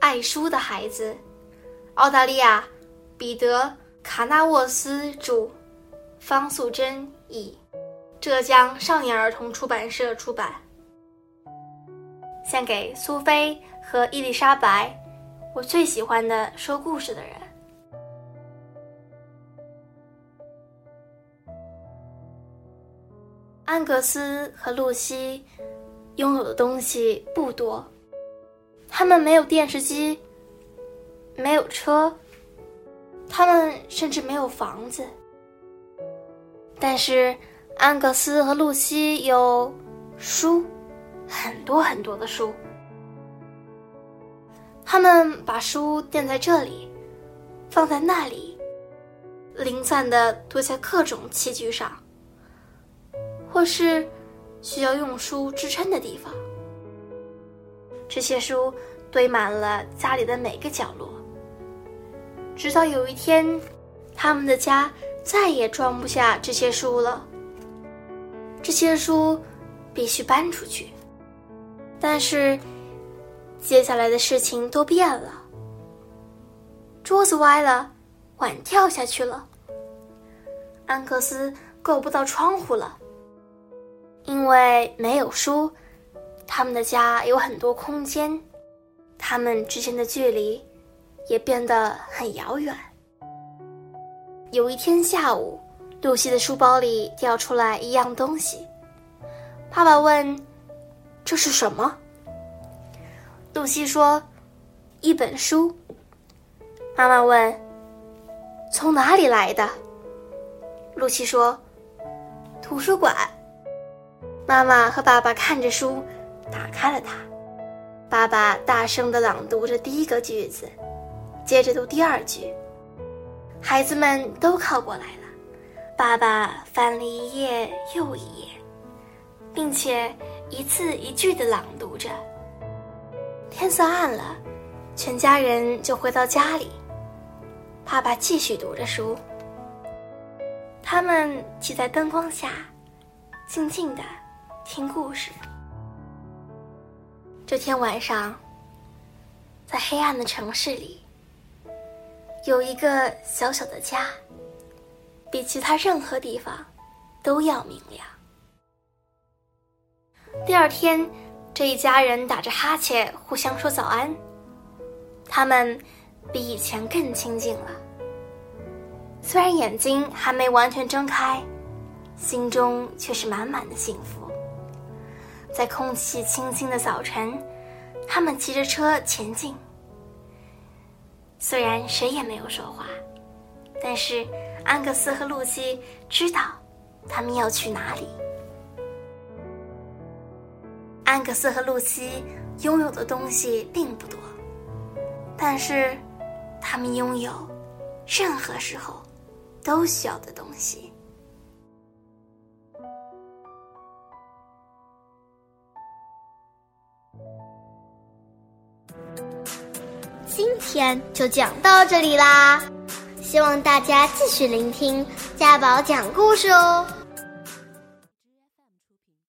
爱书的孩子》，澳大利亚彼得·卡纳沃斯著，方素珍译，浙江少年儿童出版社出版。献给苏菲和伊丽莎白，我最喜欢的说故事的人。安格斯和露西拥有的东西不多，他们没有电视机，没有车，他们甚至没有房子。但是安格斯和露西有书，很多很多的书。他们把书垫在这里，放在那里，零散的堆在各种器具上。或是需要用书支撑的地方，这些书堆满了家里的每个角落。直到有一天，他们的家再也装不下这些书了。这些书必须搬出去。但是，接下来的事情都变了。桌子歪了，碗掉下去了。安克斯够不到窗户了。因为没有书，他们的家有很多空间，他们之间的距离也变得很遥远。有一天下午，露西的书包里掉出来一样东西，爸爸问：“这是什么？”露西说：“一本书。”妈妈问：“从哪里来的？”露西说：“图书馆。”妈妈和爸爸看着书，打开了它。爸爸大声地朗读着第一个句子，接着读第二句。孩子们都靠过来了。爸爸翻了一页又一页，并且一字一句地朗读着。天色暗了，全家人就回到家里。爸爸继续读着书。他们挤在灯光下，静静的。听故事。这天晚上，在黑暗的城市里，有一个小小的家，比其他任何地方都要明亮。第二天，这一家人打着哈欠，互相说早安。他们比以前更亲近了。虽然眼睛还没完全睁开，心中却是满满的幸福。在空气清新的早晨，他们骑着车前进。虽然谁也没有说话，但是安格斯和露西知道他们要去哪里。安格斯和露西拥有的东西并不多，但是他们拥有任何时候都需要的东西。今天就讲到这里啦，希望大家继续聆听家宝讲故事哦。